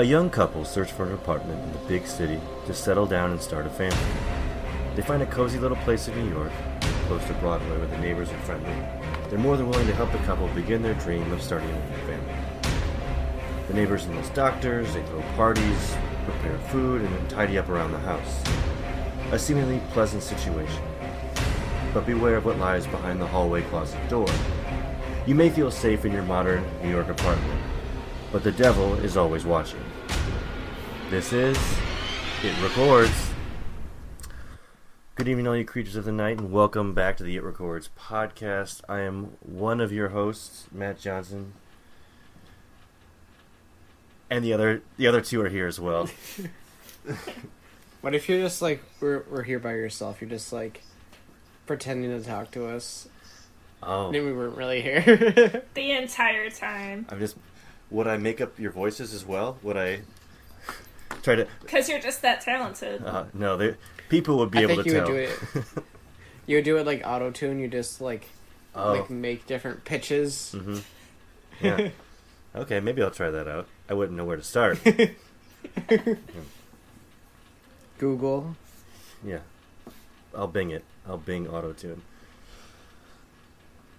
A young couple search for an apartment in the big city to settle down and start a family. They find a cozy little place in New York, close to Broadway where the neighbors are friendly. They're more than willing to help the couple begin their dream of starting a family. The neighbors enlist doctors, they throw parties, prepare food, and then tidy up around the house. A seemingly pleasant situation. But beware of what lies behind the hallway closet door. You may feel safe in your modern New York apartment, but the devil is always watching. This is It Records. Good evening, all you creatures of the night, and welcome back to the It Records podcast. I am one of your hosts, Matt Johnson, and the other the other two are here as well. What if you're just like we're we're here by yourself? You're just like pretending to talk to us. Oh, And we weren't really here. the entire time I'm just. Would I make up your voices as well? Would I try to? because you're just that talented. Uh, no, they, people would be I able think to you tell. would do it, you would do it like auto tune. You just like oh, like make different pitches. hmm yeah. Okay, maybe I'll try that out. I wouldn't know where to start. Google. Yeah. I'll Bing it. I'll Bing auto tune.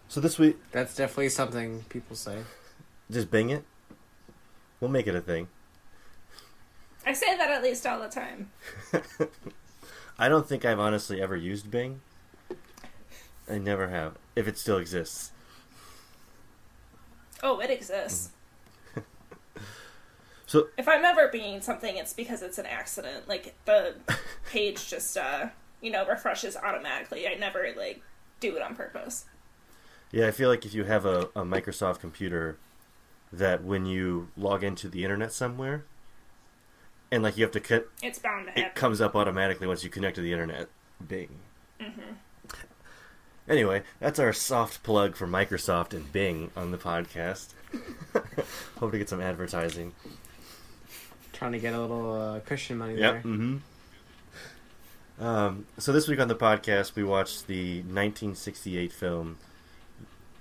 So this week, That's definitely something people say. just Bing it. We'll make it a thing. I say that at least all the time. I don't think I've honestly ever used Bing. I never have. If it still exists. Oh, it exists. So If I'm ever being something, it's because it's an accident. Like the page just, uh, you know, refreshes automatically. I never like do it on purpose. yeah, I feel like if you have a, a Microsoft computer, that when you log into the internet somewhere, and like you have to cut, It's bound to it happen. comes up automatically once you connect to the internet. Bing. Mm-hmm. Anyway, that's our soft plug for Microsoft and Bing on the podcast. Hope to get some advertising. Trying to get a little uh, cushion money Yep. there. Mm-hmm. Um, so this week on the podcast, we watched the 1968 film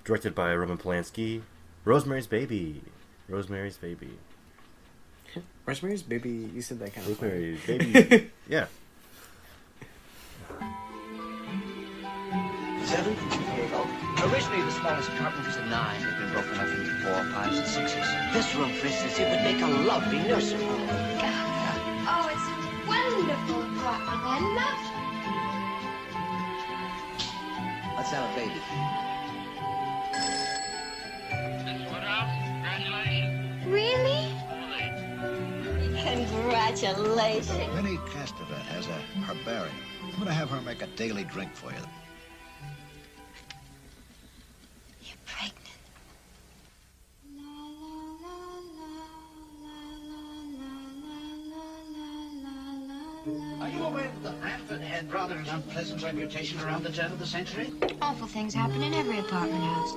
directed by Roman Polanski, Rosemary's Baby. Rosemary's Baby. Rosemary's Baby. You said that kind of. funny. Rosemary's Baby. yeah. Seven? Oh. Originally, the smallest apartment was a nine. They've been broken up into four, fives, and sixes. This room, for instance, it would make a lovely nursery. Oh, oh it's a wonderful apartment. I love Let's have a baby. Really? Congratulations. Minnie Castevet has a herbarium. I'm going to have her make a daily drink for you. You're pregnant. Are you aware that the Bramford had rather an unpleasant reputation around the turn of the century? Awful things happen in every apartment house.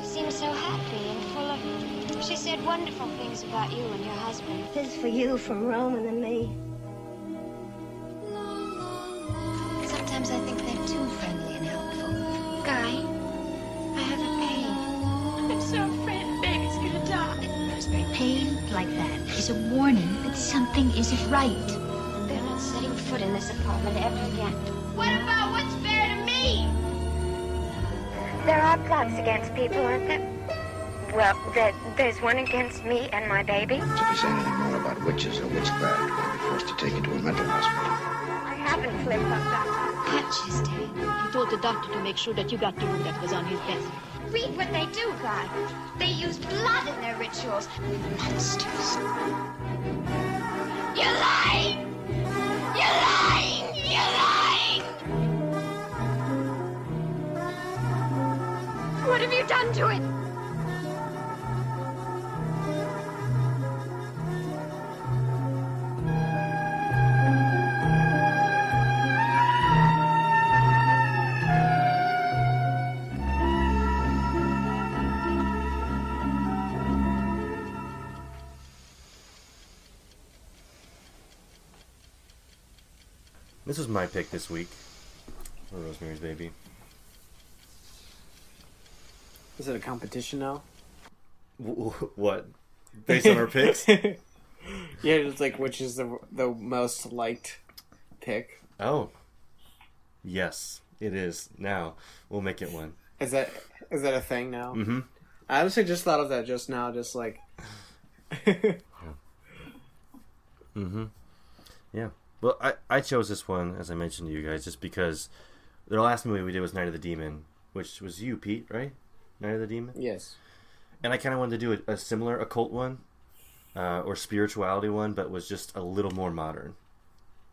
She seems so happy and full of. She said wonderful things about you and your husband. This is for you from Roman and me. Sometimes I think they're too friendly and helpful. Guy, I have a pain. I'm so afraid the baby's gonna die. Rosemary, pain like that is a warning that something isn't right. They're not setting foot in this apartment ever again. What about what's fair to me? There are plots against people, aren't there? Well, there, there's one against me and my baby. So if you say anything more about witches or witchcraft, we'll be forced to take you to a mental hospital. I haven't slipped up that. Patches, Dave. He told the doctor to make sure that you got the room that was on his desk. Read what they do, Guy. They use blood in their rituals. Monsters. You're lying! You're lying! You're lying! What have you done to it? This was my pick this week for Rosemary's Baby. Is it a competition now? What? Based on our picks? Yeah, it's like which is the the most liked pick. Oh, yes, it is. Now we'll make it one. Is that is that a thing now? Mm-hmm. I honestly just thought of that just now. Just like Mm-hmm. Yeah. Well, I, I chose this one, as I mentioned to you guys, just because the last movie we did was Night of the Demon, which was you, Pete, right? Night of the Demon? yes, And I kind of wanted to do a, a similar occult one, uh, or spirituality one, but was just a little more modern.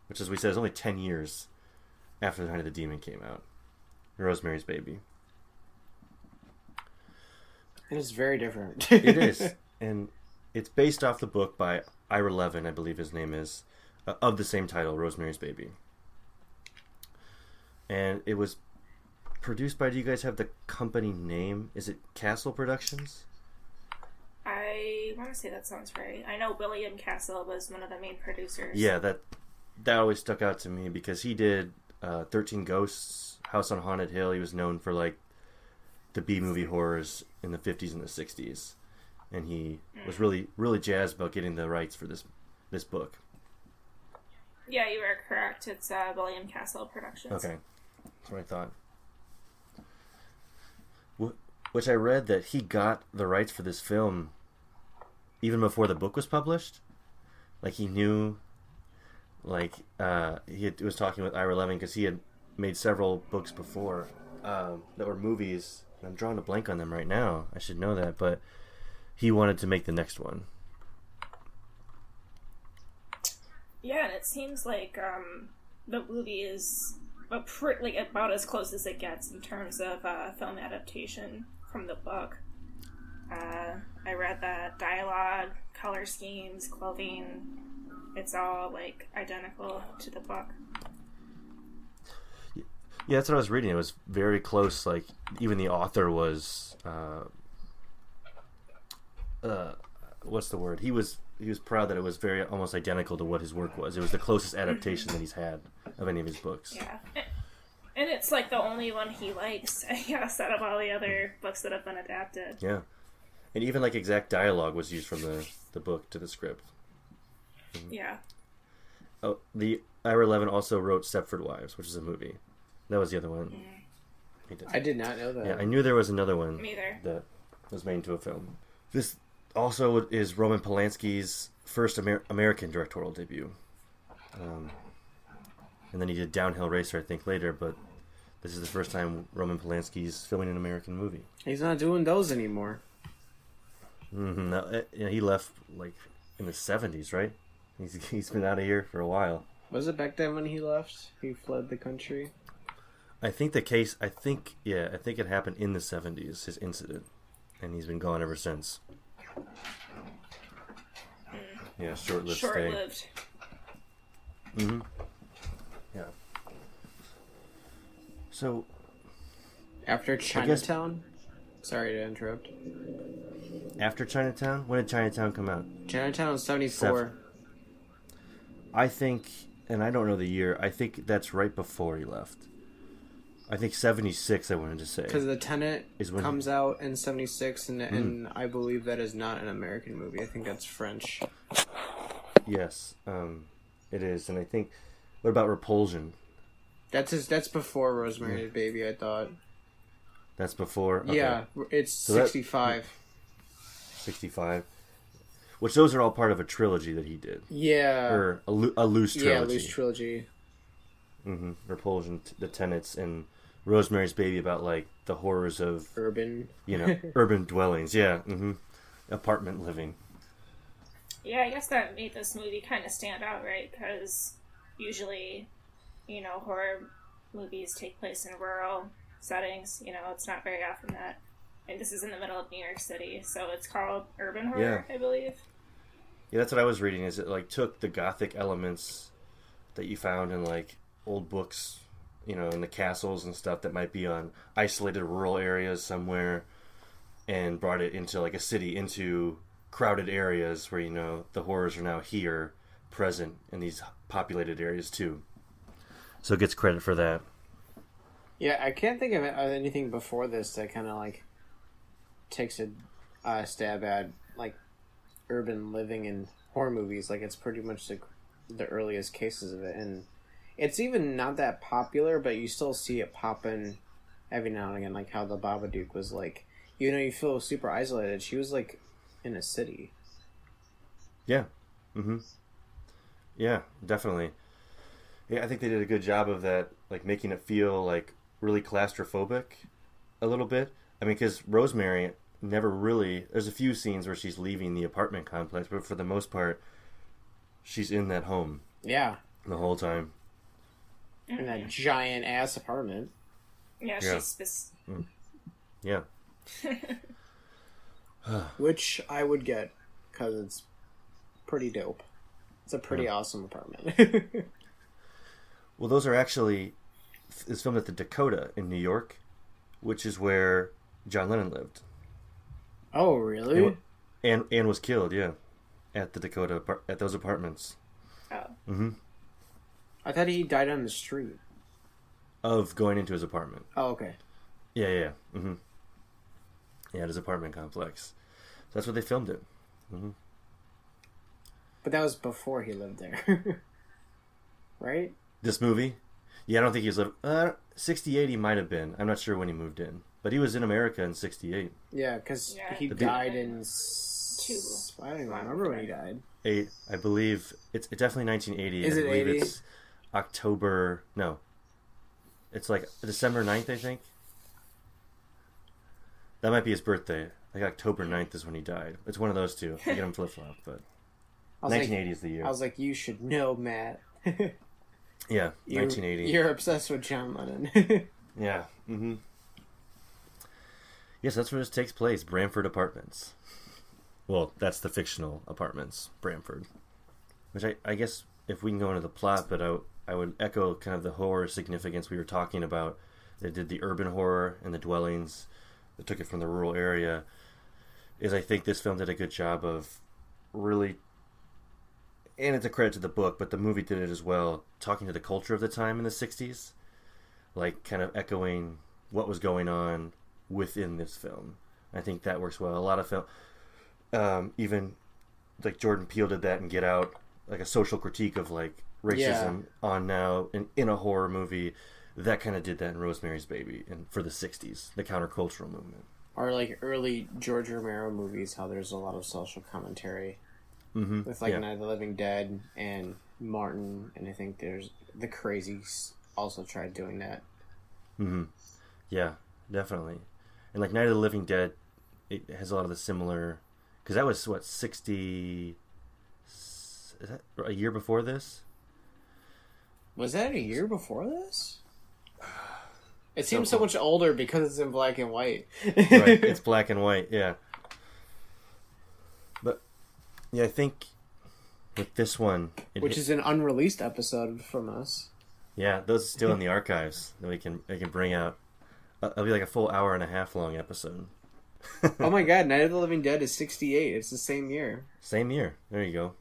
Which, as we said, is only 10 years after Night of the Demon came out. Rosemary's Baby. it is very different. It is. and it's based off the book by Ira Levin, I believe his name is, uh, of the same title, Rosemary's Baby. And it was produced by, do you guys have the company name? Is it Castle Productions? I want to say that sounds right. I know William Castle was one of the main producers. Yeah, that that always stuck out to me because he did uh, 13 Ghosts, House on Haunted Hill. He was known for like the B movie horrors in the 50s and the 60s. And he was really really jazzed about getting the rights for this this book. Yeah, you are correct. It's uh, William Castle Productions. Okay, that's what I thought. Which I read that he got the rights for this film even before the book was published. Like he knew, like uh, he had, was talking with Ira Levin because he had made several books before um, that were movies. I'm drawing a blank on them right now. I should know that, but he wanted to make the next one. Yeah, and it seems like um, the movie is a pre- like about as close as it gets in terms of uh, film adaptation from the book. Uh, I read that dialogue, color schemes, clothing, it's all like identical to the book. Yeah, that's what I was reading. It was very close. Like even the author was, uh, uh, what's the word? He was he was proud that it was very almost identical to what his work was. It was the closest mm-hmm. adaptation that he's had of any of his books. Yeah. And it's like the only one he likes, I guess, out of all the other books that have been adapted. Yeah, and even like exact dialogue was used from the the book to the script. Mm-hmm. Yeah. Oh, the Ira Levin also wrote Stepford Wives, which is a movie. That was the other one. Mm. He did. I did not know that. Yeah, I knew there was another one Me either. that was made into a film. This also is Roman Polanski's first Amer- American directorial debut. Um, and then he did Downhill Racer, I think, later, but this is the first time Roman Polanski's filming an American movie. He's not doing those anymore. Mm-hmm. Now, uh, you know, he left, like, in the 70s, right? He's, he's been out of here for a while. Was it back then when he left? He fled the country. I think the case, I think, yeah, I think it happened in the 70s, his incident. And he's been gone ever since. Yeah, short lived Short stay. lived. Mm-hmm. Yeah. So, After Chinatown. Sorry to interrupt. after Chinatown, when did Chinatown come out? Chinatown was seventy four. I think, and I don't know the year, I think that's right before he left. I think 76, I wanted to say. Because the Tenant Is when- comes out in seventy six, and and I believe that is not an American movie. I think that's French. Yes, um, it is. And I think, what about Repulsion? That's his, that's before Rosemary's Baby. I thought. That's before? Okay. Yeah, it's that- sixty five. 65. Which those are all part of a trilogy that he did. Yeah. or a, a loose trilogy. yeah, a loose trilogy. hmm Repulsion, t- the Tenets, and Rosemary's Baby about like the horrors of Urban. you know urban dwellings. Yeah, hmm apartment living. Yeah, I guess that made this movie kind of stand out, right? Because usually, you know, horror movies take place in rural settings. You know, it's not very often that. And this is in the middle of New York City, so it's called urban horror, I believe. Yeah, that's what I was reading. Is it like took the gothic elements that you found in like old books, you know, in the castles and stuff that might be on isolated rural areas somewhere, and brought it into like a city, into crowded areas where you know the horrors are now here, present in these populated areas too. So it gets credit for that. Yeah, I can't think of anything before this that kind of like takes a uh, stab at like urban living and horror movies. Like it's pretty much the the earliest cases of it, and it's even not that popular, but you still see it popping every now and again. Like how the Babadook was like, you know, you feel super isolated. She was like in a city. Yeah. Mm-hmm. Yeah, definitely. Yeah, I think they did a good job of that, like making it feel like really claustrophobic a little bit. I mean, because Rosemary never really. There's a few scenes where she's leaving the apartment complex, but for the most part, she's in that home Yeah, the whole time. In that giant ass apartment. Yeah, Yeah. she's spec- Yeah. which I would get because it's pretty dope. It's a pretty awesome apartment. Well, those are actually it's filmed at the Dakota in New York, which is where John Lennon lived, oh, really? and and, and was killed. Yeah, at the Dakota apar- at those apartments oh. mm-hmm. I thought he died on the street. of going into his apartment. Oh, okay. Yeah, yeah, mm-hmm. yeah, at his apartment complex. So that's where they filmed it. But that was before he lived there. right? This movie, yeah, I don't think he was living. Uh, sixty-eight, he might have been. I'm not sure when he moved in, but he was in America in '68. Yeah, because Yeah. he The big- died in. s- Two. I don't even remember when he died. Eight, I believe it's it's definitely 1980. Is it 80? October. No, it's like December 9th, I think. That might be his birthday. Like October 9th is when he died. It's one of those two. I get him flip flop, but I was 1980 is the year. I was like, you should know, Matt. yeah, You- 1980. You're obsessed with John Lennon. Yeah. Mm-hmm. Yes, that's where this takes place. Bramford Apartments. Well, that's the fictional apartments, Bramford. Which I, I guess if we can go into the plot, but I, I would echo kind of the horror significance we were talking about. They did the urban horror and the dwellings. They took it from the rural area. Is I think this film did a good job of really, and it's a credit to the book, but the movie did it as well, talking to the culture of the time in the '60s like kind of echoing what was going on within this film. I think that works well. A lot of film, um, even like Jordan Peele did that and Get Out, like a social critique of like racism on now in, in a horror movie. That kind of did that in Rosemary's Baby and for the '60s, the countercultural movement. or like early George Romero movies, how there's a lot of social commentary Mm-hmm. with like yeah. Night of the Living Dead and Martin, and I think there's the Crazies also tried doing that. Mm-hmm. Yeah, definitely. And like Night of the Living Dead, it has a lot of the similar. Because that was what sixty. Is that a year before this? Was that a year before this? It seems so much older because it's in black and white. right. It's black and white, yeah. But yeah, I think with this one, Which hit- is an unreleased episode from us. yeah, those are still in the archives that we can we can bring out. Uh, It'll be like a full hour and a half long episode. oh my god, Night of the Living Dead is 68. It's the same year. Same year. There you go.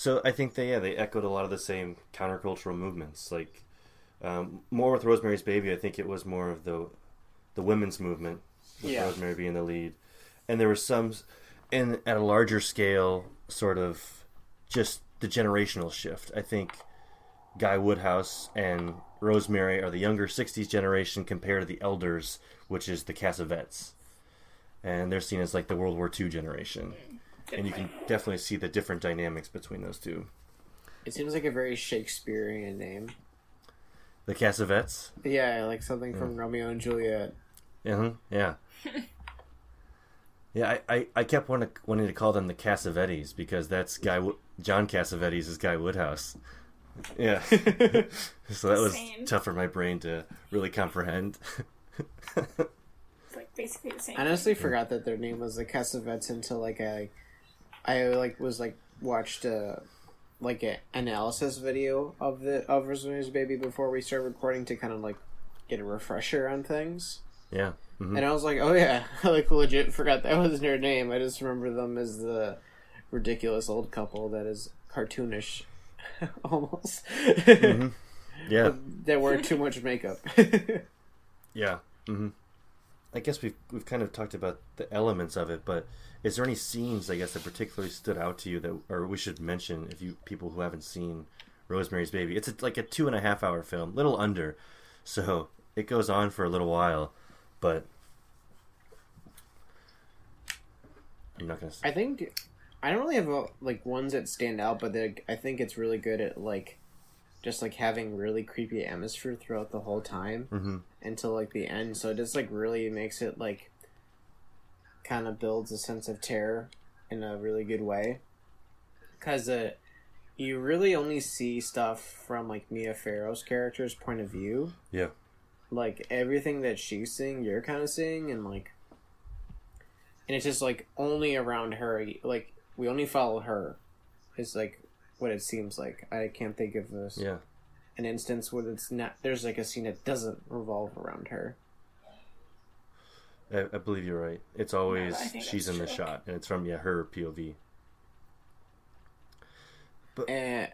So I think they yeah they echoed a lot of the same countercultural movements. Like um, more with Rosemary's Baby, I think it was more of the the women's movement with Yeah. Rosemary being the lead, and there was some, and at a larger scale, sort of just the generational shift. I think Guy Woodhouse and Rosemary are the younger '60s generation compared to the elders, which is the Cassavetes, and they're seen as like the World War II generation and you can definitely see the different dynamics between those two. It seems like a very Shakespearean name. The Cassavetes, Yeah, like something from Romeo and Juliet. Uh-huh, yeah, yeah. I, I, I kept wanting to, wanting to call them the Cassavetes because that's Guy John Cassavetes is Guy Woodhouse. Yeah, so that was Same. tough for my brain to really comprehend. It's like basically the same. I honestly forgot that their name was the Cassavetes until like I, I like was like watched a like an analysis video of the of Rosemary's Baby before we started recording to kind of like get a refresher on things. yeah, mhm. And I was like, oh yeah, I like legit forgot that was their name. I just remember them as the ridiculous old couple that is cartoonish, almost. yeah, that wear too much makeup. yeah. hmm I guess we've we've kind of talked about the elements of it, but is there any scenes I guess that particularly stood out to you that, or we should mention if you people who haven't seen Rosemary's Baby? It's a, like a two and a half hour film, little under, so it goes on for a little while, but I'm not gonna. Say, I think I don't really have uh like ones that stand out, but I think it's really good at like just like having really creepy atmosphere throughout the whole time Mhm. until like the end. So it just like really makes it like kind of builds a sense of terror in a really good way. Cause uh, you really only see stuff from like Mia Farrow's character's point of view. Yeah. Like everything that she's seeing, you're kind of seeing, and like, and it's just like only around her. Like we only follow her. Is like what it seems like. I can't think of this yeah, an instance where it's not. There's like a scene that doesn't revolve around her. I, I believe you're right. It's always think she's in the shot, and it's from yeah her POV. And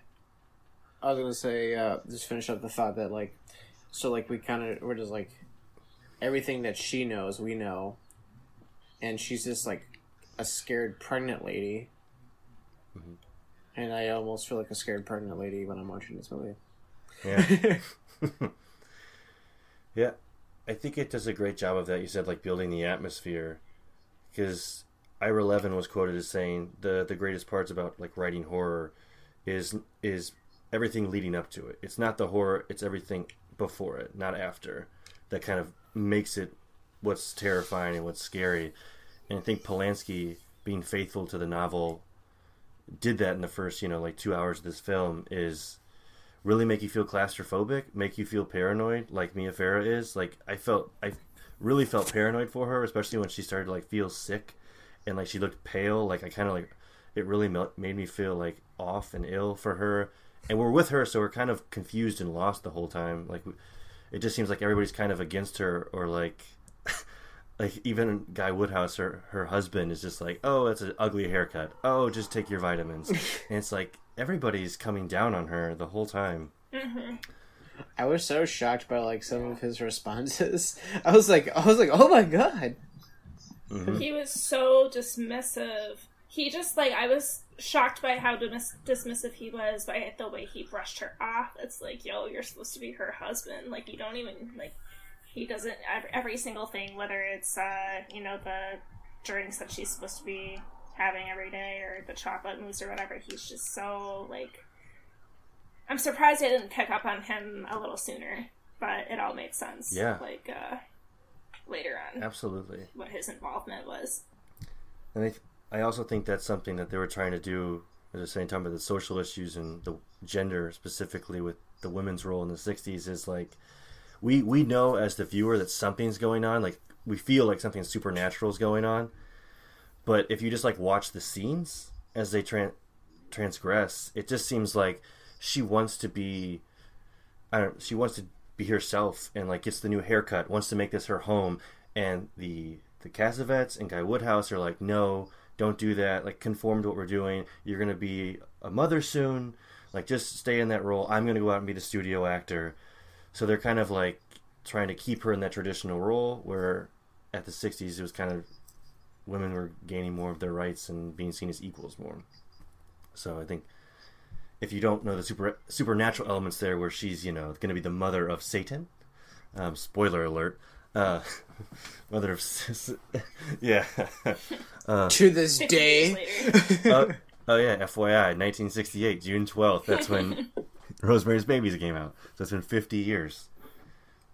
I was gonna say, uh, just finish up the thought that like, so like we kind of we're just like everything that she knows we know, and she's just like a scared pregnant lady. And I almost feel like a scared pregnant lady when I'm watching this movie. Yeah. yeah. I think it does a great job of that. You said like building the atmosphere because Ira Levin was quoted as saying the the greatest parts about like writing horror is is everything leading up to it. It's not the horror, it's everything before it, not after. That kind of makes it what's terrifying and what's scary. And I think Polanski being faithful to the novel did that in the first, you know, like 2 hours of this film is really make you feel claustrophobic, make you feel paranoid, like Mia Farrow is. Like I felt, I really felt paranoid for her, especially when she started to like feel sick, and like she looked pale. Like I kind of like, it really made me feel like off and ill for her. And we're with her, so we're kind of confused and lost the whole time. Like, it just seems like everybody's kind of against her, or like, like even Guy Woodhouse, her her husband, is just like, oh, that's an ugly haircut. Oh, just take your vitamins. and it's like everybody's coming down on her the whole time. Mm-hmm. I was so shocked by like some of his responses. I was like, I was like, oh my god. Mm-hmm. He was so dismissive. He just like I was shocked by how dismiss- dismissive he was by the way he brushed her off. It's like, yo, you're supposed to be her husband. Like you don't even like. He doesn't every, single thing, whether it's uh you know the drinks that she's supposed to be having every day or the chocolate mousse or whatever. He's just so like. I'm surprised I didn't pick up on him a little sooner, but it all made sense. Yeah. Like uh later on, Absolutely. what his involvement was. And I, I also think that's something that they were trying to do at the same time with the social issues and the gender specifically with the women's role in the 60s is like we we know as the viewer that something's going on like we feel like something supernatural is going on but if you just like watch the scenes as they tran- transgress it just seems like she wants to be I don't she wants to be herself and like gets the new haircut, wants to make this her home and the the Cassavetes and Guy Woodhouse are like, No, don't do that, like conform to what we're doing. You're gonna be a mother soon, like just stay in that role. I'm gonna go out and be the studio actor. So they're kind of like trying to keep her in that traditional role where at the sixties it was kind of women were gaining more of their rights and being seen as equals more. So I think if you don't know the super supernatural elements there, where she's you know going to be the mother of Satan, um, spoiler alert, uh, mother of s- yeah, To this day, years later. oh, oh yeah, FYI, 1968, June 12th. That's when Rosemary's Babies came out. So it's been 50 years.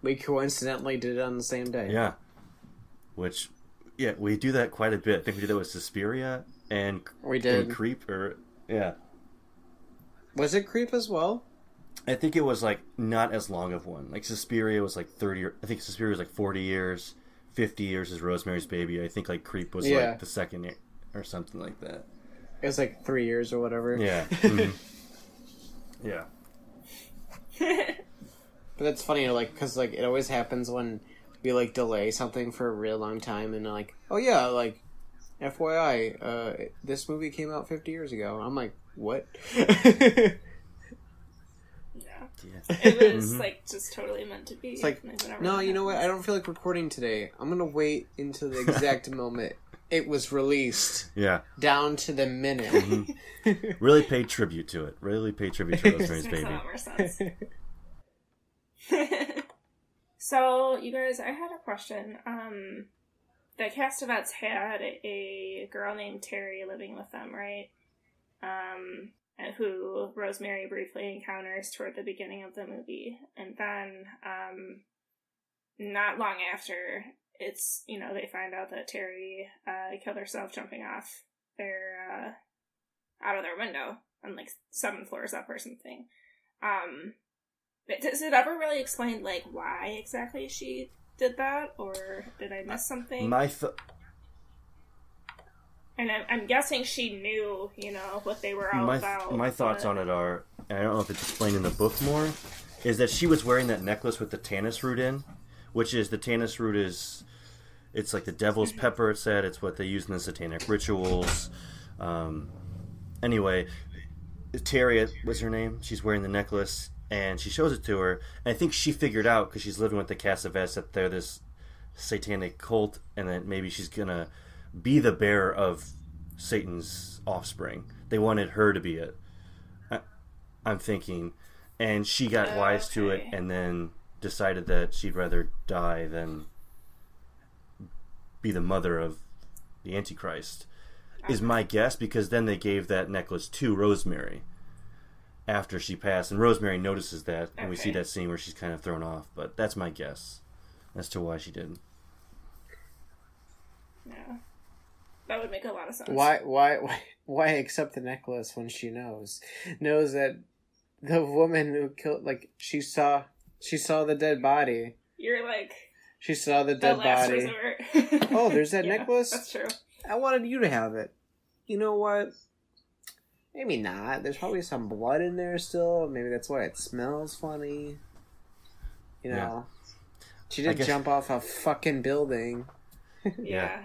we coincidentally did it on the same day. Yeah, which yeah, we do that quite a bit. I think we did that with Suspiria and We did. and Creep or yeah. Was it Creep as well? I think it was like not as long of one. Like Suspiria was like thirty. Or, I think Suspiria was like forty years. Fifty years is Rosemary's Baby. I think like Creep was Yeah. like the second year or something like that. It was like three years or whatever. Yeah. Mhm. Yeah. But that's funny, like, because like it always happens when we like delay something for a real long time, and like, oh yeah, like, FYI, uh, this movie came out fifty years ago. I'm like, what? yeah. It was Mhm. like just totally meant to be. It's like, and it never no, you know what? I don't feel like recording today. I'm gonna wait until the exact moment it was released, Yeah, down to the minute. Mm-hmm. really paid tribute to it. Really paid tribute to Rosemary's This makes a Baby. lot more sense. so, you guys, I had a question. Um, the Castevets had a girl named Terry living with them, right? Um, and who Rosemary briefly encounters toward the beginning of the movie, and then, um, not long after, it's you know they find out that Terry uh, killed herself jumping off their uh, out of their window on like seven floors up or something. Um, but does it ever really explain like why exactly she did that, or did I miss something? My th- and I'm, I'm guessing she knew, you know, what they were all my, about. my thoughts but- on it are, and I don't know if it's explained in the book more, is that she was wearing that necklace with the tannis root in, which is the tannis root is, it's like the devil's pepper. It said it's what they use in the satanic rituals. Um, anyway, Terry was her name. She's wearing the necklace, and she shows it to her. And I think she figured out because she's living with the Castevets that they're this satanic cult, and that maybe she's gonna be the bearer of Satan's offspring. They wanted her to be it. I, I'm thinking, and she got wise to it, and then decided that she'd rather die than be the mother of the Antichrist. Is my guess because then they gave that necklace to Rosemary after she passed, and Rosemary notices that, and we see that scene where she's kind of thrown off. But that's my guess as to why she didn't. Yeah, that would make a lot of sense. Why, why, why, why accept the necklace when she knows knows that the woman who killed, like she saw, she saw the dead body. You're like She saw the the dead last body. Oh, there's that Yeah, necklace? That's true. I wanted you to have it. You know what? Maybe not. There's probably some blood in there still. Maybe that's why it smells funny. You know. Yeah. She I didn't guess- jump off a fucking building. Yeah.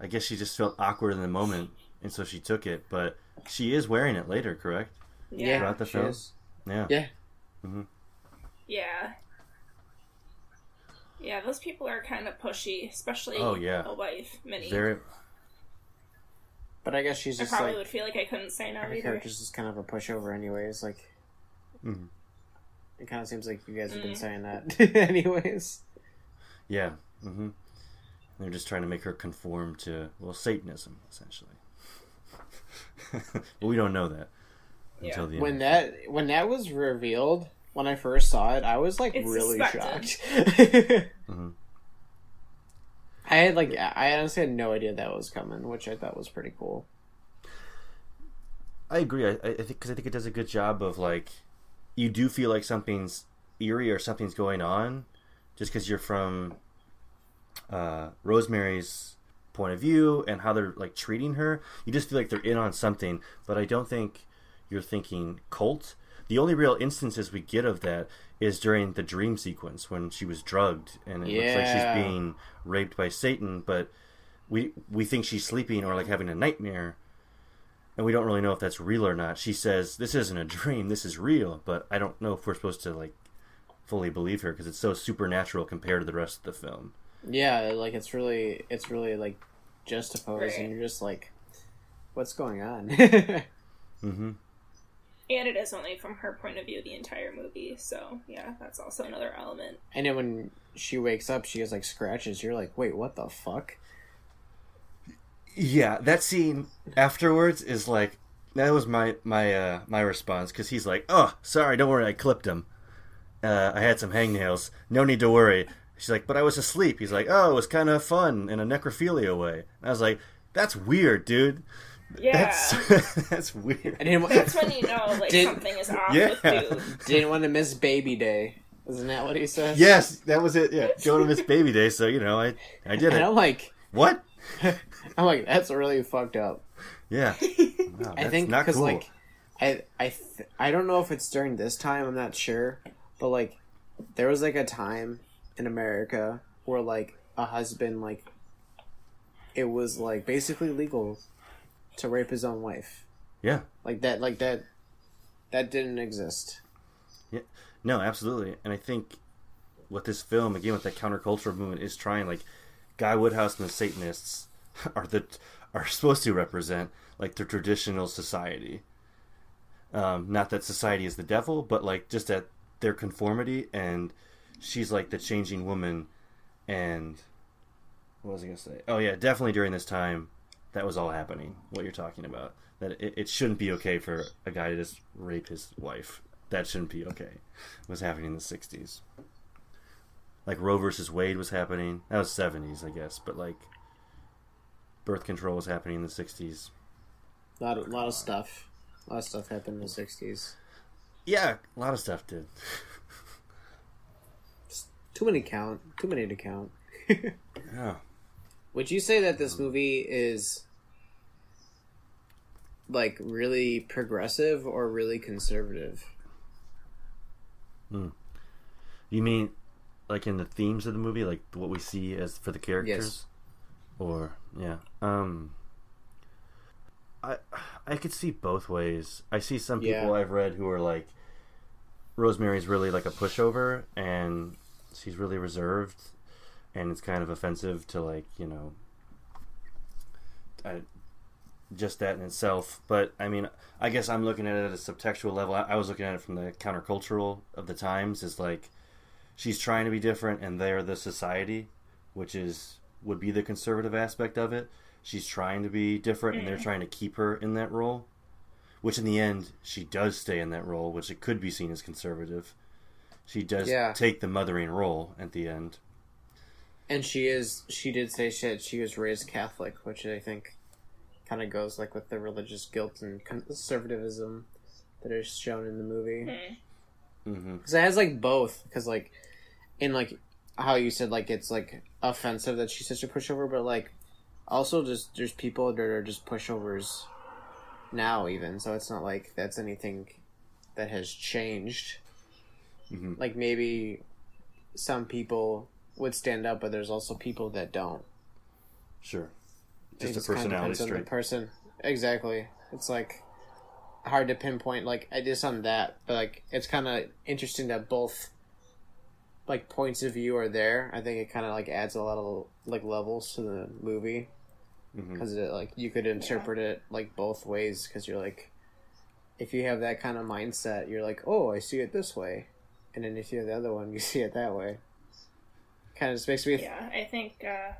I guess she just felt awkward in the moment, and so she took it. But she is wearing it later, correct? Yeah. Throughout the she film. is. Yeah. Yeah. Mm-hmm. Yeah. Yeah, those people are kind of pushy, especially Oh, yeah. the wife, Minnie. Very. But I guess she's I just probably like would feel like I couldn't say no her either. character's just kind of a pushover anyways. Like Mhm. it kind of seems like you guys have been Mm. saying that anyways. Yeah. hmm They're just trying to make her conform to well Satanism, essentially. but we don't know that until the end. When that when that was revealed, when I first saw it, I was like It's really suspected. shocked. Mhm. I had like I honestly had no idea that was coming, which I thought was pretty cool. I agree. I, I think because I think it does a good job of like, you do feel like something's eerie or something's going on, just because you're from uh, Rosemary's point of view and how they're like treating her. You just feel like they're in on something, but I don't think you're thinking cult. The only real instances we get of that is during the dream sequence when she was drugged and it looks like she's being raped by Satan, but we we think she's sleeping or like having a nightmare and we don't really know if that's real or not. She says this isn't a dream, this is real, but I don't know if we're supposed to like fully believe her because it's so supernatural compared to the rest of the film. Yeah, like it's really it's really like juxtaposed, Right. and you're just like, what's going on? Mm-hmm. And it is only from her point of view the entire movie, so yeah, that's also another element. and then when she wakes up, she has like scratches. You're like, wait, what the fuck? Yeah, that scene afterwards is like that was my my uh my response because he's like, "Oh, sorry, don't worry, I clipped him. Uh, I had some hangnails. No need to worry." She's like, "But I was asleep." He's like, "Oh, it was kind of fun in a necrophilia way." And I was like, "That's weird, dude. Yeah. That's that's weird." I didn't. That's when you know like Did- something is off Yeah. with dude. didn't want to miss baby day. Isn't that what he said? Yes, that was it. Yeah, going to miss baby day, so you know, I I did And it. I'm like, What? I'm like, that's really fucked up. Yeah. Wow, I think not because cool. like, I I th- I don't know if it's during this time. I'm not sure, but like, there was like a time in America where like a husband like, it was like basically legal to rape his own wife. yeah. Like that. Like that. That didn't exist. Yeah, no, absolutely, and I think what this film again with that countercultural movement is trying like Guy Woodhouse and the Satanists are the are supposed to represent like the traditional society. Um, not that society is the devil, but like just that their conformity, and she's like the changing woman, and what was I gonna say? Oh yeah, definitely during this time, that was all happening. What you're talking about, that it, it shouldn't be okay for a guy to just rape his wife. That shouldn't be okay. It was happening in the '60s. Like Roe versus Wade was happening. That was '70s, I guess, but like birth control was happening in the '60s. A lot of, lot of stuff. A lot of stuff happened in the '60s. Yeah, a lot of stuff did. Too many count. Too many to count. Yeah. Would you say that this movie is like really progressive or really conservative? You mean like in the themes of the movie, like what we see as for the characters? Yes. Or yeah. Um I I could see both ways. I see some people Yeah. I've read who are like Rosemary's really like a pushover and she's really reserved and it's kind of offensive to like, you know, I, just that in itself. But I mean, I guess I'm looking at it at a subtextual level. I, I was looking at it from the countercultural of the times. Is like she's trying to be different, and they're the society, which is would be the conservative aspect of it. She's trying to be different, and they're mm-hmm. trying to keep her in that role. Which in the end, she does stay in that role, which it could be seen as conservative. She does Yeah. take the mothering role at the end. And she is. She did say shit. She was raised Catholic, which I think kind of goes like with the religious guilt and conservatism that is shown in the movie. hmm Because it has like both. Because like in like how you said like it's like offensive that she's such a pushover, but like also just there's people that are just pushovers now even. So it's not like that's anything that has changed. Mhm. Like maybe some people would stand up, but there's also people that don't. Sure. Just a personality on the trait. person. Exactly. It's like hard to pinpoint like I just on that, but like it's kind of interesting that both like points of view are there. I think it kind of like adds a lot of like levels to the movie mm-hmm. because it like you could interpret it like both ways because you're like if you have that kind of mindset, you're like, oh, I see it this way, and then if you have the other one, you see it that way. Kind of just makes me Yeah, I think uh,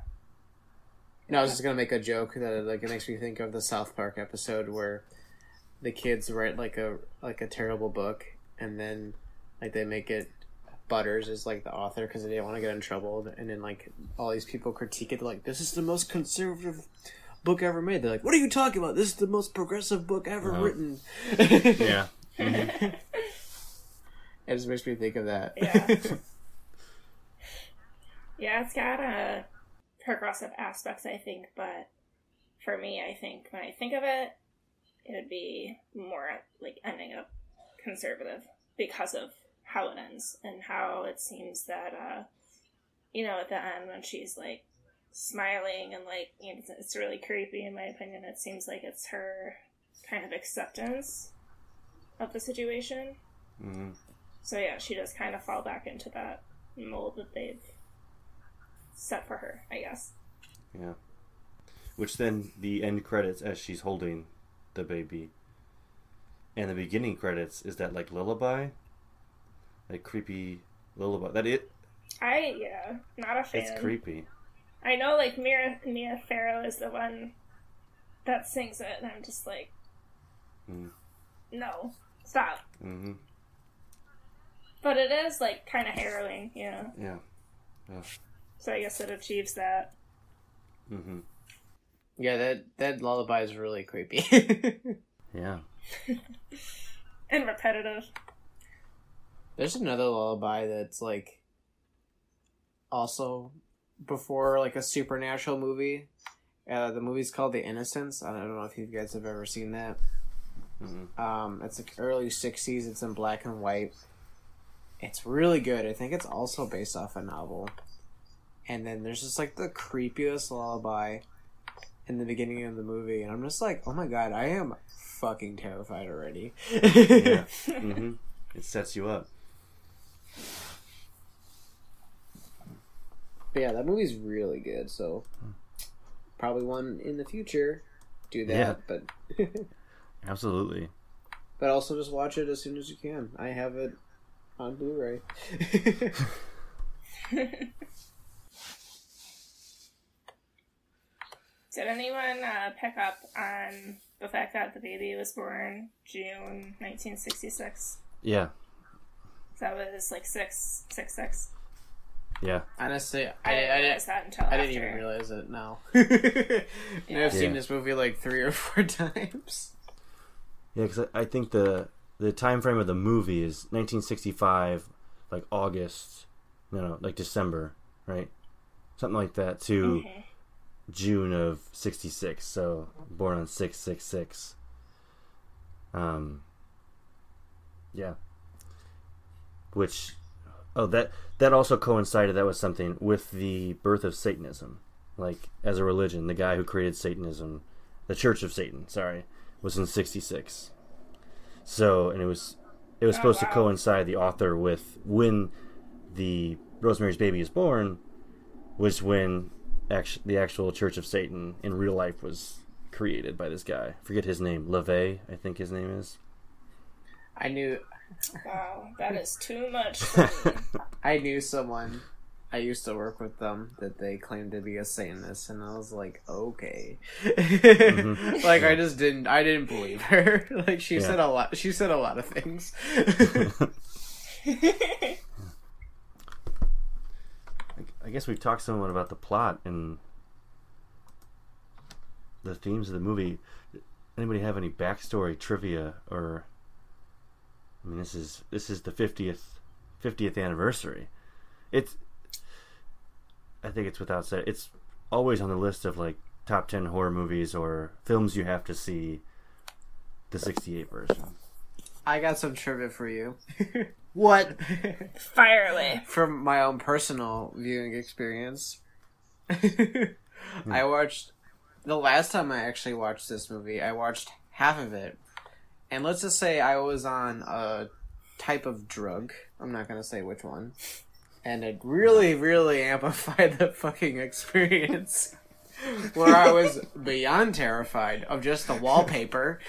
no, I was just gonna make a joke that like it makes me think of the South Park episode where the kids write like a like a terrible book and then like they make it Butters is like the author because they didn't want to get in trouble and then like all these people critique it like this is the most conservative book ever made. They're like, what are you talking about? This is the most progressive book ever Uh-huh. written. Yeah. It just makes me think of that. Yeah. yeah, it's got uh, progressive aspects, I think, but for me, I think when I think of it, it would be more like ending up conservative because of how it ends and how it seems that, uh, you know, at the end when she's like smiling and like, you know, it's, really creepy in my opinion. It seems like it's her kind of acceptance of the situation. hmm So yeah, she does kind of fall back into that mold that they've set for her, I guess. Yeah. Which then the end credits as she's holding the baby. And the beginning credits is that like lullaby? Like creepy lullaby. That it I yeah, not a fan. it's creepy. I know like Mia Mia Farrow is the one that sings it, and I'm just like, Mm. no, stop. hmm But it is like kind of harrowing, you know. Yeah. Ugh. So I guess it achieves that. hmm Yeah, that that lullaby is really creepy. Yeah. And repetitive. There's another lullaby that's like also before like a supernatural movie. Uh, the movie's called The Innocents. I don't know if you guys have ever seen that. Mhm. Um, it's like early '60s. It's in black and white. It's really good. I think it's also based off a novel and then there's just like the creepiest lullaby in the beginning of the movie, and I'm just like, oh my god, I am fucking terrified already. yeah, mm-hmm. it sets you up. But yeah, that movie's really good. So probably one in the future. Do that, yeah. but absolutely. But also just watch it as soon as you can. I have it on Blu-ray. Did anyone uh, pick up on the fact that the baby was born June 1966? Yeah. That was like six six six. Yeah. Honestly, I I, didn't I, realize didn't. that until I after. didn't even realize it now. And I've seen Yeah. this movie like three or four times. Yeah, because I, I think the the time frame of the movie is 1965, like August, no, no, like December, right? Something like that to Okay. June of '66. So born on six six six. Um. Yeah. Which, oh that that also coincided. That was something with the birth of Satanism, like as a religion. The guy who created Satanism, the Church of Satan, sorry, was in '66. So, and it was it was Oh, supposed to coincide the author with when the Rosemary's Baby is born, was when actu- the actual Church of Satan in real life was created by this guy. I forget his name, LaVey, I think his name is. I knew Wow, that is too much. I knew someone. I used to work with them that they claimed to be a Satanist, and I was like, okay. Mm-hmm. like I just didn't. I didn't believe her. like she Yeah. said a lot. She said a lot of things. I guess we've talked somewhat about the plot and the themes of the movie. Anybody have any backstory trivia or? I mean, this is this is the fiftieth fiftieth anniversary. It's. I think it's without say it's always on the list of like top ten horror movies or films you have to see. The '68 version. I got some trivia for you. what? Fire away. From my own personal viewing experience, I watched the last time I actually watched this movie. I watched half of it, and let's just say I was on a type of drug. I'm not gonna say which one, and it really, really amplified the fucking experience. Where I was beyond terrified of just the wallpaper.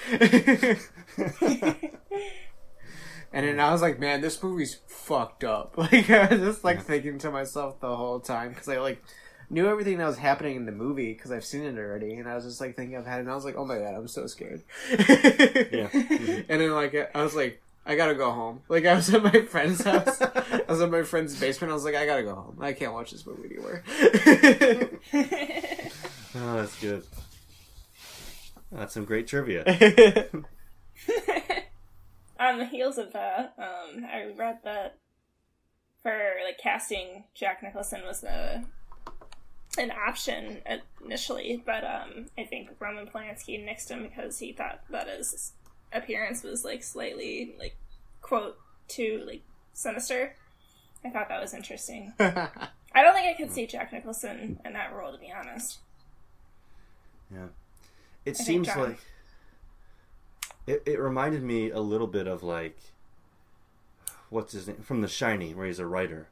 And then mm. I was like, man, this movie's fucked up. Like, I was just like thinking to myself the whole time because I like knew everything that was happening in the movie because I've seen it already, and I was just like thinking I've had it, and I was like, oh my god, I'm so scared. Yeah. Mm-hmm. And then like I was like, I gotta go home. Like I was at my friend's house. I was at my friend's basement. I was like, I gotta go home. I can't watch this movie anymore. Oh, that's good. That's some great trivia. On the heels of that, um, I read that for like casting Jack Nicholson was the an option initially, but um, I think Roman Polanski nixed him because he thought that his appearance was like slightly like quote too like sinister. I thought that was interesting. I don't think I could see Jack Nicholson in that role, to be honest. Yeah. It think seems John- like it, it reminded me a little bit of like what's his name from The Shining, where he's a writer.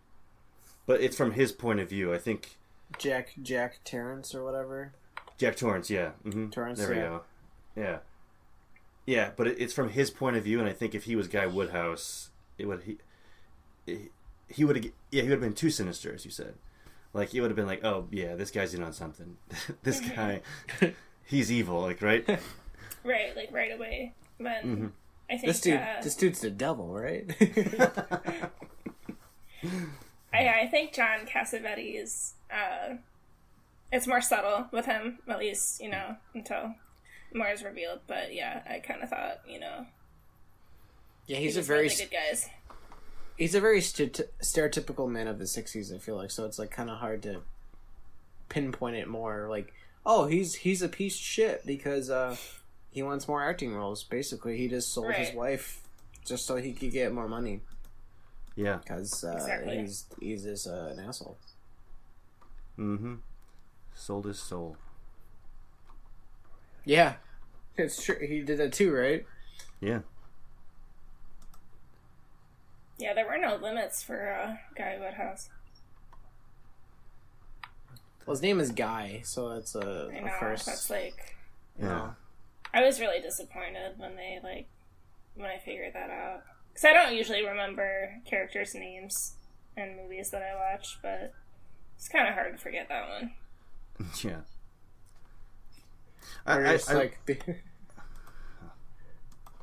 But it's from his point of view. I think Jack Jack Terrence or whatever. Jack Torrance, yeah. hmm Torrance, there we yeah. go. Yeah. Yeah, but it, it's from his point of view, and I think if he was Guy Woodhouse, it would he he, he would have yeah he would have been too sinister, as you said. Like he would have been like, oh yeah, this guy's in on something. this guy, he's evil, like right. Right, like right away. But I think This dude, uh, this dude's the devil, right? I, I think John Cassavetes, is. uh, it's more subtle with him, at least, you know, until more is revealed. But yeah, I kind of thought, you know, yeah, he he's a very good guys. he's a very st- stereotypical man of the 60s i feel like so it's like kind of hard to pinpoint it more like oh he's he's a piece of shit because uh he wants more acting roles basically he just sold his wife just so he could get more money yeah. because uh, Exactly. he's he's just uh, an asshole Mm-hmm. Sold his soul. yeah it's true he did that too right Yeah. Yeah, there were no limits for uh, Guy Woodhouse. Well, his name is Guy, so that's a, I a know first. that's like you know. I was really disappointed when they like when I figured that out because I don't usually remember characters' names in movies that I watch, but it's kind of hard to forget that one. yeah. Or I, just I- like. be-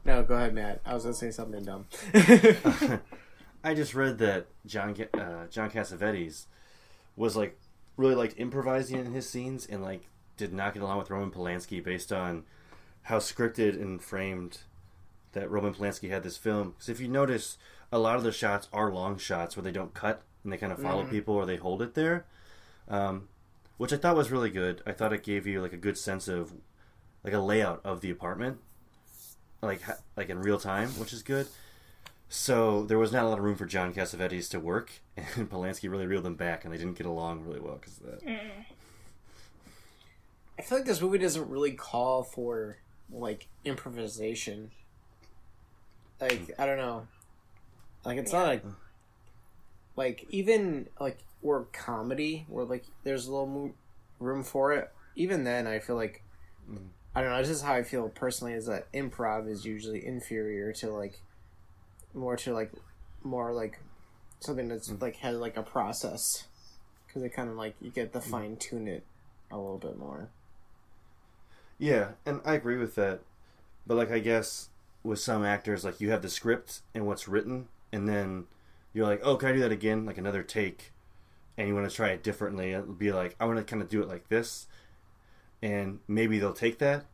no, go ahead, Matt. I was gonna say something dumb. I just read that John uh, John Cassavetes was like really liked improvising in his scenes and like did not get along with Roman Polanski based on how scripted and framed that Roman Polanski had this film. Because if you notice, a lot of the shots are long shots where they don't cut and they kind of follow Mhm. people or they hold it there, um, which I thought was really good. I thought it gave you like a good sense of like a layout of the apartment, like like in real time, which is good. So there was not a lot of room for John Cassavetes to work, and Polanski really reeled them back, and they didn't get along really well because of that. I feel like this movie doesn't really call for like improvisation. Like I don't know, like it's not like like even like or comedy where like there's a little mo- room for it. Even then, I feel like mm. I don't know. This is how I feel personally. Is that improv is usually inferior to like more to like more like something that's mm. like has like a process because it kind of like you get to mm. fine tune it a little bit more. Yeah, and I agree with that. But like I guess with some actors, like you have the script and what's written, and then you're like, oh, can I do that again? Like another take, and you want to try it differently. It'll be like, I want to kind of do it like this, and maybe they'll take that.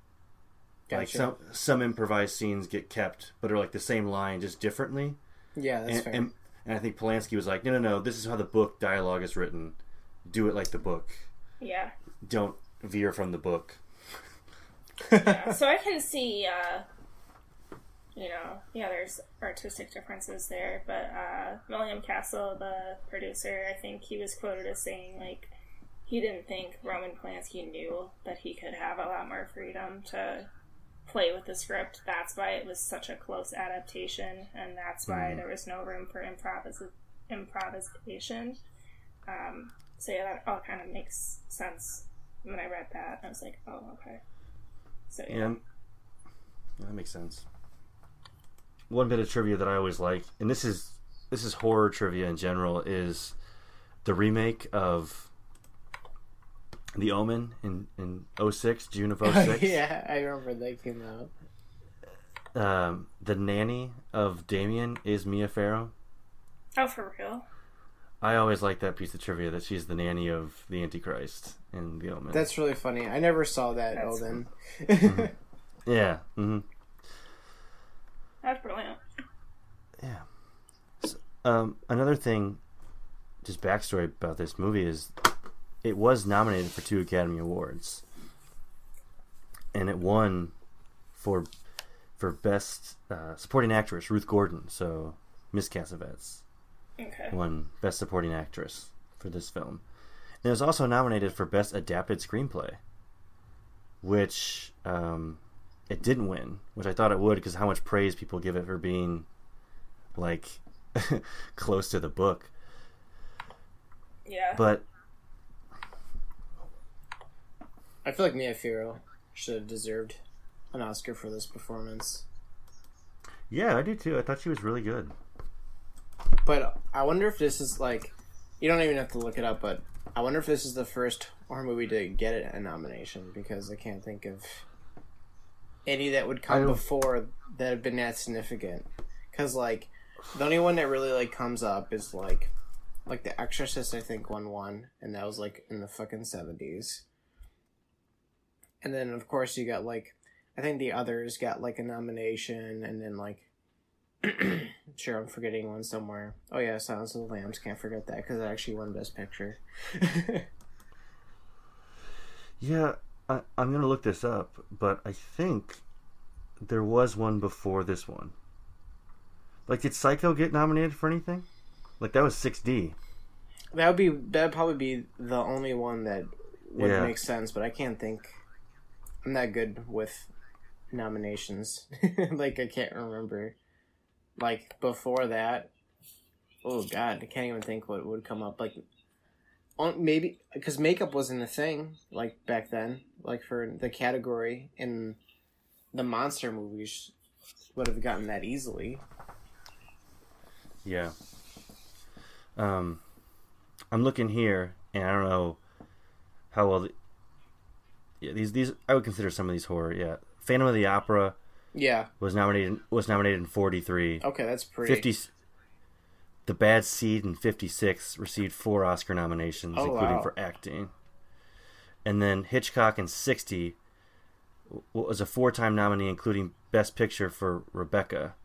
Like some some improvised scenes get kept, but are like the same line, just differently. Yeah, that's and, fair. and and I think Polanski was like, no, no, no, this is how the book dialogue is written. Do it like the book. Yeah. Don't veer from the book. Yeah, so I can see, uh, you know, yeah, there's artistic differences there, but uh, William Castle, the producer, I think he was quoted as saying, like, he didn't think Roman Polanski knew that he could have a lot more freedom to play with the script. That's why it was such a close adaptation, and that's why Mhm. there was no room for improvis- improvisation. Um, so yeah, that all kind of makes sense when I read that. I was like, oh, okay. So yeah. Yeah, Yeah, that makes sense. One bit of trivia that I always like, and this is this is horror trivia in general, is the remake of The Omen in in 06, June of 06. yeah, I remember they came out. um, the nanny of Damien is Mia Farrow. Oh, for real? I always like that piece of trivia that she's the nanny of the Antichrist in The Omen. That's really funny. I never saw that That's Omen. yeah. Mm-hmm. That's brilliant. Yeah. So, um, another thing, just backstory about this movie is, it was nominated for two Academy Awards, and it won for for best uh, supporting actress Ruth Gordon. So Miss Cassavetes Okay. won best supporting actress for this film. And it was also nominated for best adapted screenplay, which um, it didn't win, which I thought it would because how much praise people give it for being like close to the book. Yeah. But I feel like Mia Farrow should have deserved an Oscar for this performance. yeah, I do too. I thought she was really good. But I wonder if this is like, you don't even have to look it up, but I wonder if this is the first horror movie to get a nomination because I can't think of any that would come before that have been that significant. Because like, the only one that really like comes up is like, like The Exorcist. I think won one, and that was like in the fucking seventies. And then of course you got like, I think the others got like a nomination, and then like sure, I'm forgetting one somewhere. Oh yeah, Silence of the Lambs. Can't forget that because it actually won Best Picture. Yeah, I, I'm gonna look this up, but I think there was one before this one. Like, did Psycho get nominated for anything? Like that was 6D. that would be that would probably be the only one that would Yeah. make sense, but I can't think. I'm not good with nominations. like I can't remember. Like before that. Oh God, I can't even think what would come up. Like maybe because makeup wasn't a thing like back then, like for the category in the monster movies would have gotten that easily. Yeah. Um, I'm looking here, and I don't know how well. The, yeah, these these I would consider some of these horror. Yeah, Phantom of the Opera Yeah. was nominated was nominated in 43. Okay, that's pretty. 50 The Bad Seed in 56 received four Oscar nominations, Oh, including wow. for acting. And then Hitchcock in 60 was a four time nominee, including Best Picture for Rebecca.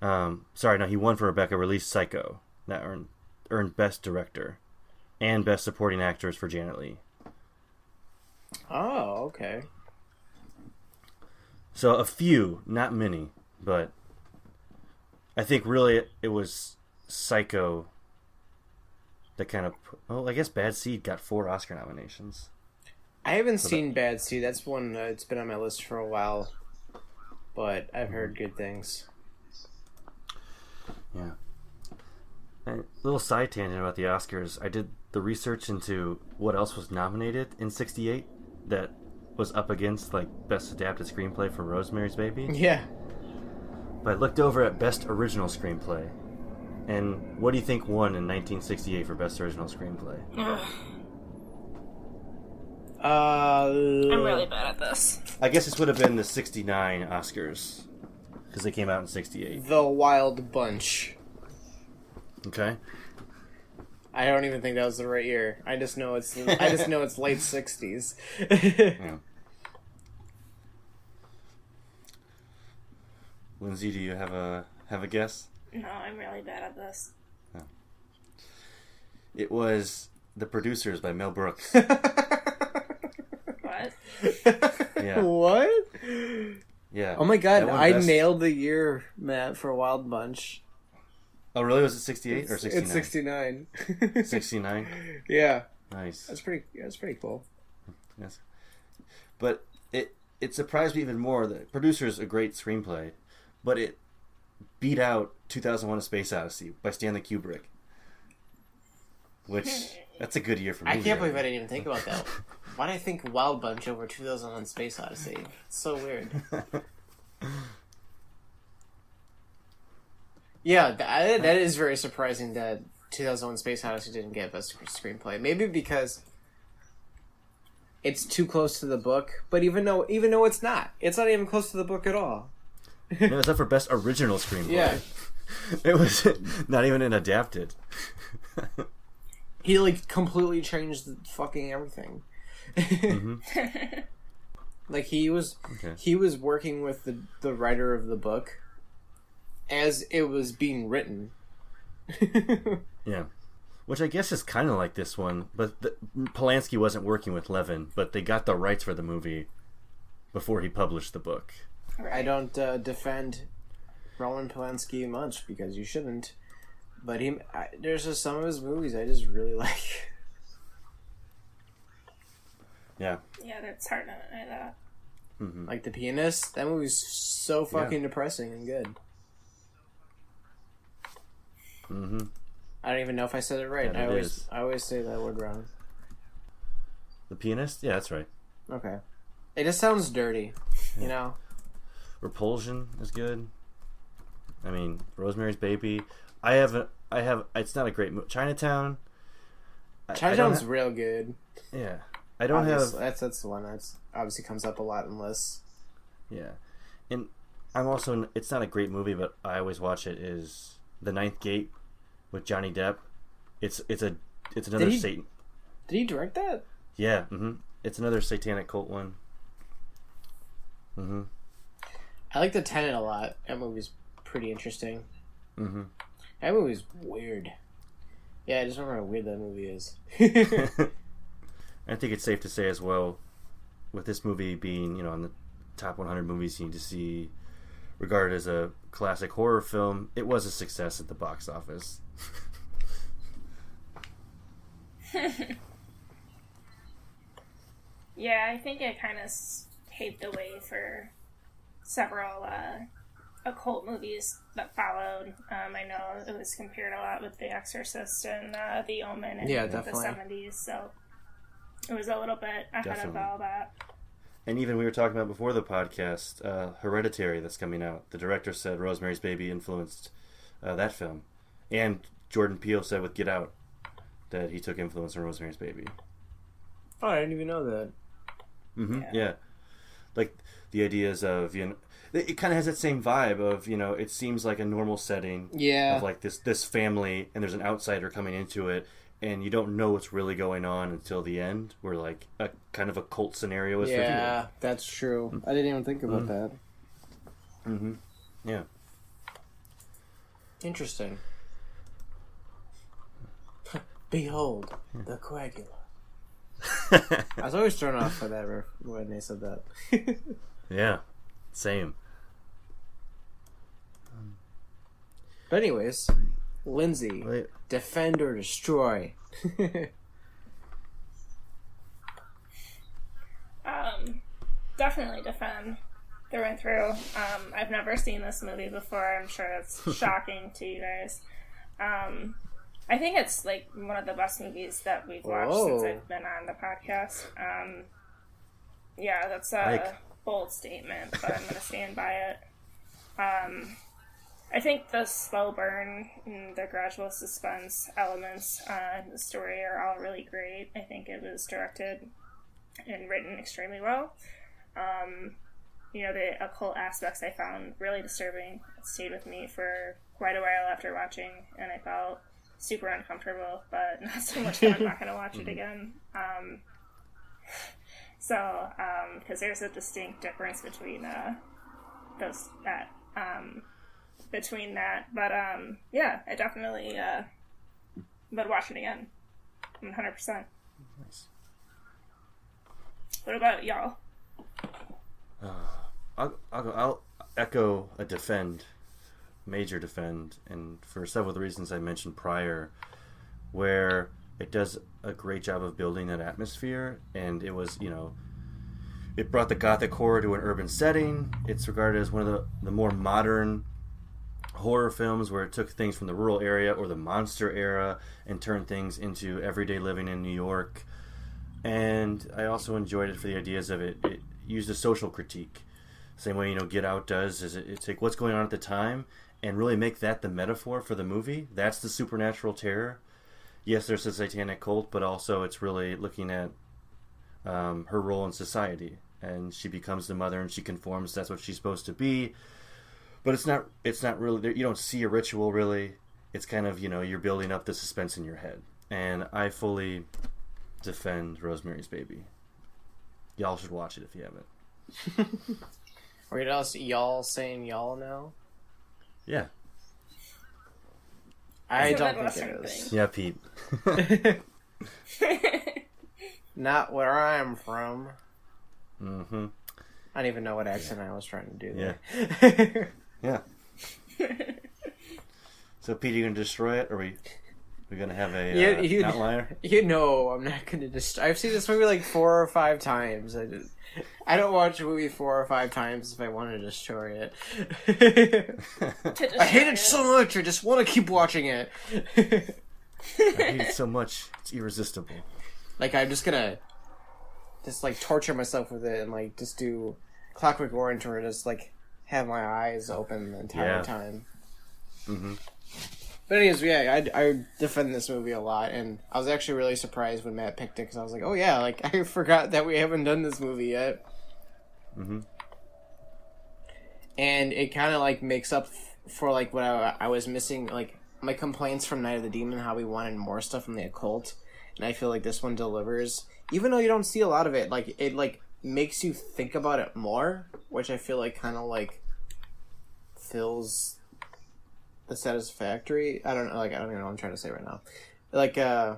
Um, sorry, no, he won for Rebecca, released Psycho. That earned, earned Best Director and Best Supporting Actress for Janet Leigh. Oh, okay. So a few, not many, but I think really it was Psycho that kind of. Well, I guess Bad Seed got four Oscar nominations. I haven't seen Bad Seed. That's one that's been on my list for a while, but I've heard mm-hmm. good things. Yeah. A little side tangent about the Oscars. I did the research into what else was nominated in '68 that was up against like Best Adapted Screenplay for Rosemary's Baby. Yeah. But I looked over at Best Original Screenplay. And what do you think won in 1968 for Best Original Screenplay? Uh, I'm really bad at this. I guess this would have been the 69 Oscars. Because they came out in 68. The Wild Bunch. Okay? I don't even think that was the right year. I just know it's. I just know it's late sixties. Yeah. Lindsay, do you have a have a guess? No, I'm really bad at this. It was The Producers by Mel Brooks. What? Yeah. What? Yeah. Oh my god! I best- nailed the year, Matt, for Wild Bunch. Oh, really? Was it 68 or 69? It's 69? sixty nine. 69. yeah, Nice. that's pretty. yeah, That's pretty cool. Yes. But it it surprised me even more. The producer's a great screenplay, but it beat out 2001: A Space Odyssey by Stanley Kubrick, which that's a good year for me. I can't believe I didn't even think about that. Why did I think Wild Bunch over 2001 Space Odyssey? It's so weird. yeah, that, that is very surprising that 2001 Space Odyssey didn't get Best Screenplay. Maybe because it's too close to the book, but even though even though it's not, it's not even close to the book at all. No, it's up for best original screenplay. Yeah. it was not even an adapted. He like completely changed the fucking everything. Mm-hmm. like he was Okay. he was working with the the writer of the book as it was being written. Yeah. Which I guess is kind of like this one, but the, Polanski wasn't working with Levin, but they got the rights for the movie before he published the book. I don't uh, defend Roman Polanski much because you shouldn't. But he, I, there's just some of his movies I just really like. Yeah. Yeah, that's hard to deny that. Like The Pianist, that movie's so fucking depressing and good. Mm-hmm. I don't even know if I said it right. And I it always is. I always say that word wrong. The pianist? Yeah, that's right. Okay. It just sounds dirty, you know. Repulsion is good. I mean, Rosemary's Baby. I haven't. I have. It's not a great movie. Chinatown. I- I Chinatown's ha- real good. yeah. I don't Obvious- have. that's that's the one that's obviously comes up a lot in lists. Yeah, and I'm also. It's not a great movie, but I always watch it. Is The Ninth Gate with Johnny Depp? It's it's a it's another he- Satan. Did he direct that? Yeah. hmm It's another satanic cult one. hmm I like the Tenant a lot. That movie's pretty interesting. hmm That movie's weird. Yeah, I just remember how weird that movie is. I think it's safe to say as well, with this movie being you know on the top 100 movies you need to see, regarded as a classic horror film, it was a success at the box office. Yeah, I think it kind of paved the way for several uh, occult movies that followed. Um, I know it was compared a lot with The Exorcist and uh, The Omen in Yeah, the seventies, so it was a little bit ahead Definitely. of all that. And even we were talking about before the podcast, uh, Hereditary that's coming out. The director said Rosemary's Baby influenced uh, that film, and Jordan Peele said with Get Out that he took influence from Rosemary's Baby. Oh, I didn't even know that. hmm Yeah. Yeah. like the ideas of you know, it, it kind of has that same vibe of you know, it seems like a normal setting Yeah. of like this this family, and there's an outsider coming into it. And you don't know what's really going on until the end, where like a kind of a cult scenario is yeah, revealed. that's true. I didn't even think about that. Mm-hmm. Yeah. Interesting. Behold, the coagula. I was always thrown off by that ref- when they said that. Yeah, same. But anyways, Lindsay, Wait. defend or destroy. Um, definitely defend through and through. Um, I've never seen this movie before. I'm sure it's shocking to you guys. Um, I think it's like one of the best movies that we've watched since I've been on the podcast. Um, yeah, that's a Like- bold statement, but I'm going to stand by it. Um, I think the slow burn and the gradual suspense elements uh, in the story are all really great. I think it was directed and written extremely well. Um, you know, the occult aspects I found really disturbing. It stayed with me for quite a while after watching, and I felt super uncomfortable, but not so much that I'm not going to watch it again. Um, so, because there's a distinct difference between uh, those that um, between that, but um, yeah, I definitely uh, would watch it again, one hundred percent. Nice. What about y'all? I'll, I'll, I'll echo a defend, major defend, and for several of the reasons I mentioned prior, where it does a great job of building that atmosphere, and it was, you know, it brought the gothic horror to an urban setting. It's regarded as one of the, the more modern horror films where it took things from the rural area or the monster era and turned things into everyday living in New York. And I also enjoyed it for the ideas of it. It used a social critique same way you know Get Out does is it, it's like what's going on at the time and really make that the metaphor for the movie. That's the supernatural terror. Yes, there's a satanic cult, but also it's really looking at um, her role in society, and she becomes the mother and she conforms. That's what she's supposed to be. But it's not. It's not really. You don't see a ritual really. It's kind of you know you're building up the suspense in your head, and I fully defend Rosemary's Baby. Y'all should watch it if you haven't. You know, y'all saying y'all now? Yeah. I Isn't don't think it Western is. Yeah, Pete. Not where I'm from. mm-hmm. I don't even know what accent I was trying to do Yeah. there. Yeah. so, Pete, are you gonna destroy it, or are we we gonna have a Yeah, uh, you- outlier? you know, I'm not gonna just. I've seen this movie like four or five times. I just, I don't watch a movie four or five times if I want to destroy it. To I hate destroy it so much. I just want to keep watching it. I hate it so much; it's irresistible. like I'm just gonna just like torture myself with it and like just do Clockwork Orange or just like have my eyes open the entire Yeah. time. Mhm. But anyways, yeah, I, I defend this movie a lot, and I was actually really surprised when Matt picked it because I was like, oh yeah, like I forgot that we haven't done this movie yet. Mhm. And it kind of like makes up f- for like what I, I was missing, like my complaints from Night of the Demon, how we wanted more stuff from the occult, and I feel like this one delivers. Even though you don't see a lot of it, like it like makes you think about it more, which I feel like kind of like fills the satisfactory. I don't know, like I don't even know what I'm trying to say right now. Like uh,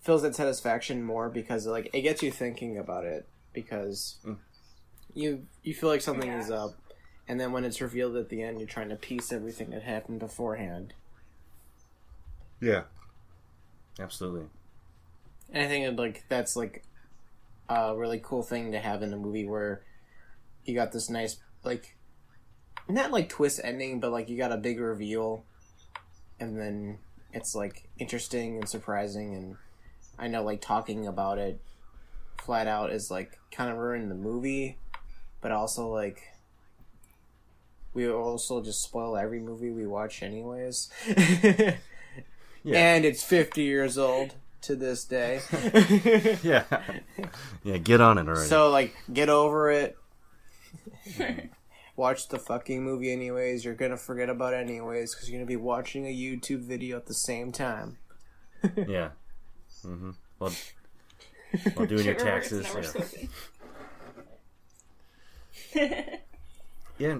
fills that satisfaction more because like it gets you thinking about it because you you feel like something is up, and then when it's revealed at the end, you're trying to piece everything that happened beforehand. Yeah. Absolutely. And I think like that's like a really cool thing to have in a movie where you got this nice like not like twist ending, but like you got a big reveal, and then it's like interesting and surprising. And I know like talking about it flat out is like kind of ruining the movie, but also like we also just spoil every movie we watch anyways. Yeah. And it's 50 years old to this day. yeah. Yeah, get on it already. So like, get over it. Watch the fucking movie anyways. You're gonna forget about it anyways because you're gonna be watching a YouTube video at the same time. yeah. Mm-hmm. Well, while doing your taxes. Yeah. yeah.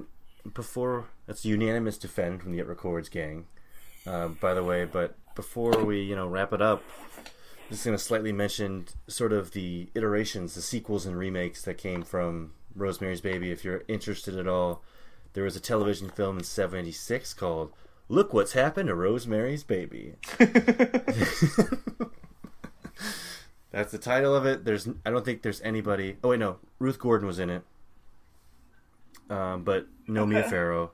Before that's unanimous defend from the It Records gang. Uh, by the way, but before we you know wrap it up, just going to slightly mention sort of the iterations, the sequels and remakes that came from Rosemary's Baby. If you're interested at all, there was a television film in '76 called "Look What's Happened to Rosemary's Baby." That's the title of it. There's, I don't think there's anybody. Oh wait, no, Ruth Gordon was in it, um, but no Mia Okay. Farrow.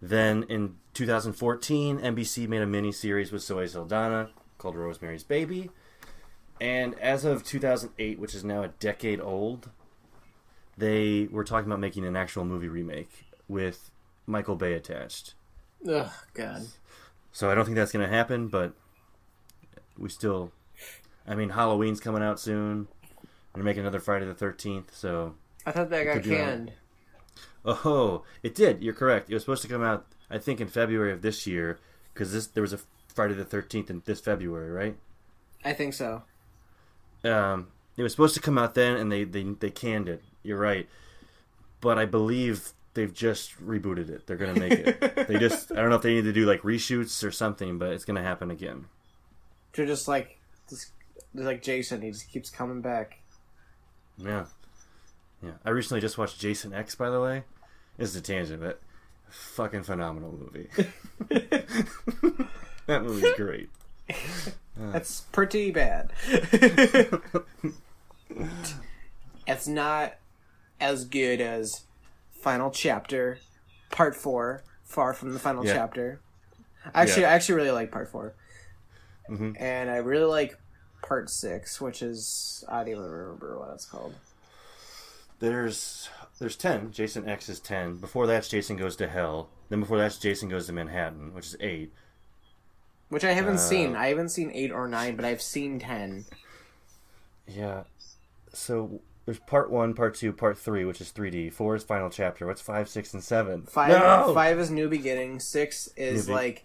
Then in 2014, NBC made a mini series with Zoe Saldana called Rosemary's Baby, and as of 2008, which is now a decade old, they were talking about making an actual movie remake with Michael Bay attached. Ugh, God. So I don't think that's going to happen, but we still. I mean, Halloween's coming out soon. They're making another Friday the 13th, so. I thought that got canned. Oh, it did. You're correct. It was supposed to come out, I think, in February of this year, because this there was a Friday the 13th in this February, right? I think so. Um, it was supposed to come out then, and they, they, they canned it. You're right. But I believe they've just rebooted it. They're going to make it. they just, I don't know if they need to do like reshoots or something, but it's going to happen again. They're just like, just, like Jason. He just keeps coming back. Yeah. Yeah. I recently just watched Jason X, by the way. This is a tangent, but fucking phenomenal movie. that movie's great. That's pretty bad. it's not as good as Final Chapter, Part Four. Far from the final Yeah. chapter. Actually, Yeah. I actually really like Part 4 Mhm. and I really like Part Six, which is I don't even remember what it's called. There's there's ten. Jason X is ten. Before that's Jason Goes to Hell. Then before that's Jason Goes to Manhattan, which is eight. Which I haven't Uh, seen. I haven't seen eight or nine, but I've seen ten. Yeah. So there's part one, part two, part three, which is 3D. Four is final chapter. What's five, six, and seven? Five No! five is New Beginning. Six is New Be- like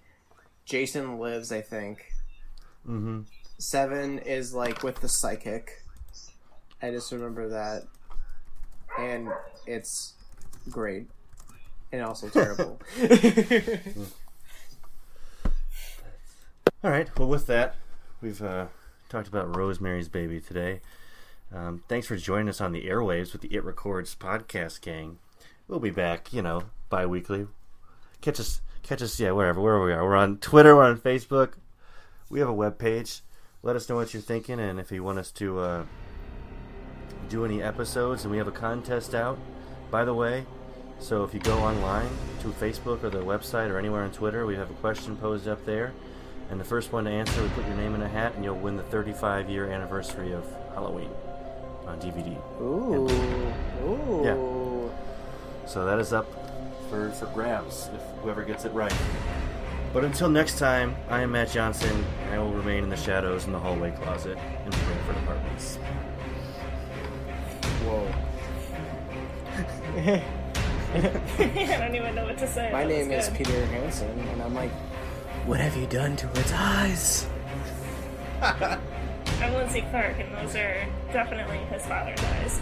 Jason Lives, I think. Mm-hmm. Seven is like with the psychic. I just remember that. And it's great. And also terrible. All right. Well, with that, we've uh, talked about Rosemary's Baby today. Um, thanks for joining us on the airwaves with the It Records podcast gang. We'll be back, you know, bi-weekly. Catch us, catch us, yeah, wherever, wherever we are. We're on Twitter, we're on Facebook. We have a web page. Let us know what you're thinking, and if you want us to uh, do any episodes, and we have a contest out, by the way. So if you go online to Facebook or the website or anywhere on Twitter, we have a question posed up there. And the first one to answer, we put your name in a hat, and you'll win the 35 year anniversary of Halloween on DVD. Ooh. Ooh. Yeah. So that is up for, for grabs if whoever gets it right. But until next time, I am Matt Johnson, and I will remain in the shadows in the hallway closet in the Bramford Apartments. Whoa. I don't even know what to say. My That name is. Peter Hansen, and I'm like, what have you done to its eyes? I'm Lindsay Clark, and those are definitely his father's eyes.